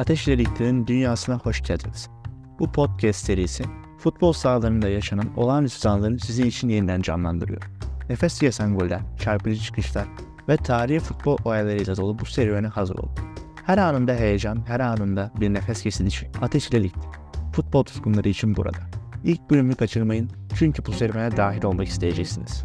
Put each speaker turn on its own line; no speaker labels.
Ateşle Lig'lerin dünyasına hoş geldiniz. Bu podcast serisi futbol sahalarında yaşanan olağanüstü anları sizin için yeniden canlandırıyor. Nefes kesen goller, çarpıcı çıkışlar ve tarihi futbol olaylarıyla dolu bu serüvene hazır olun. Her anında heyecan, her anında bir nefes kesici Ateşle Lig. Futbol tutkunları için burada. İlk bölümü kaçırmayın çünkü bu serüvene dahil olmak isteyeceksiniz.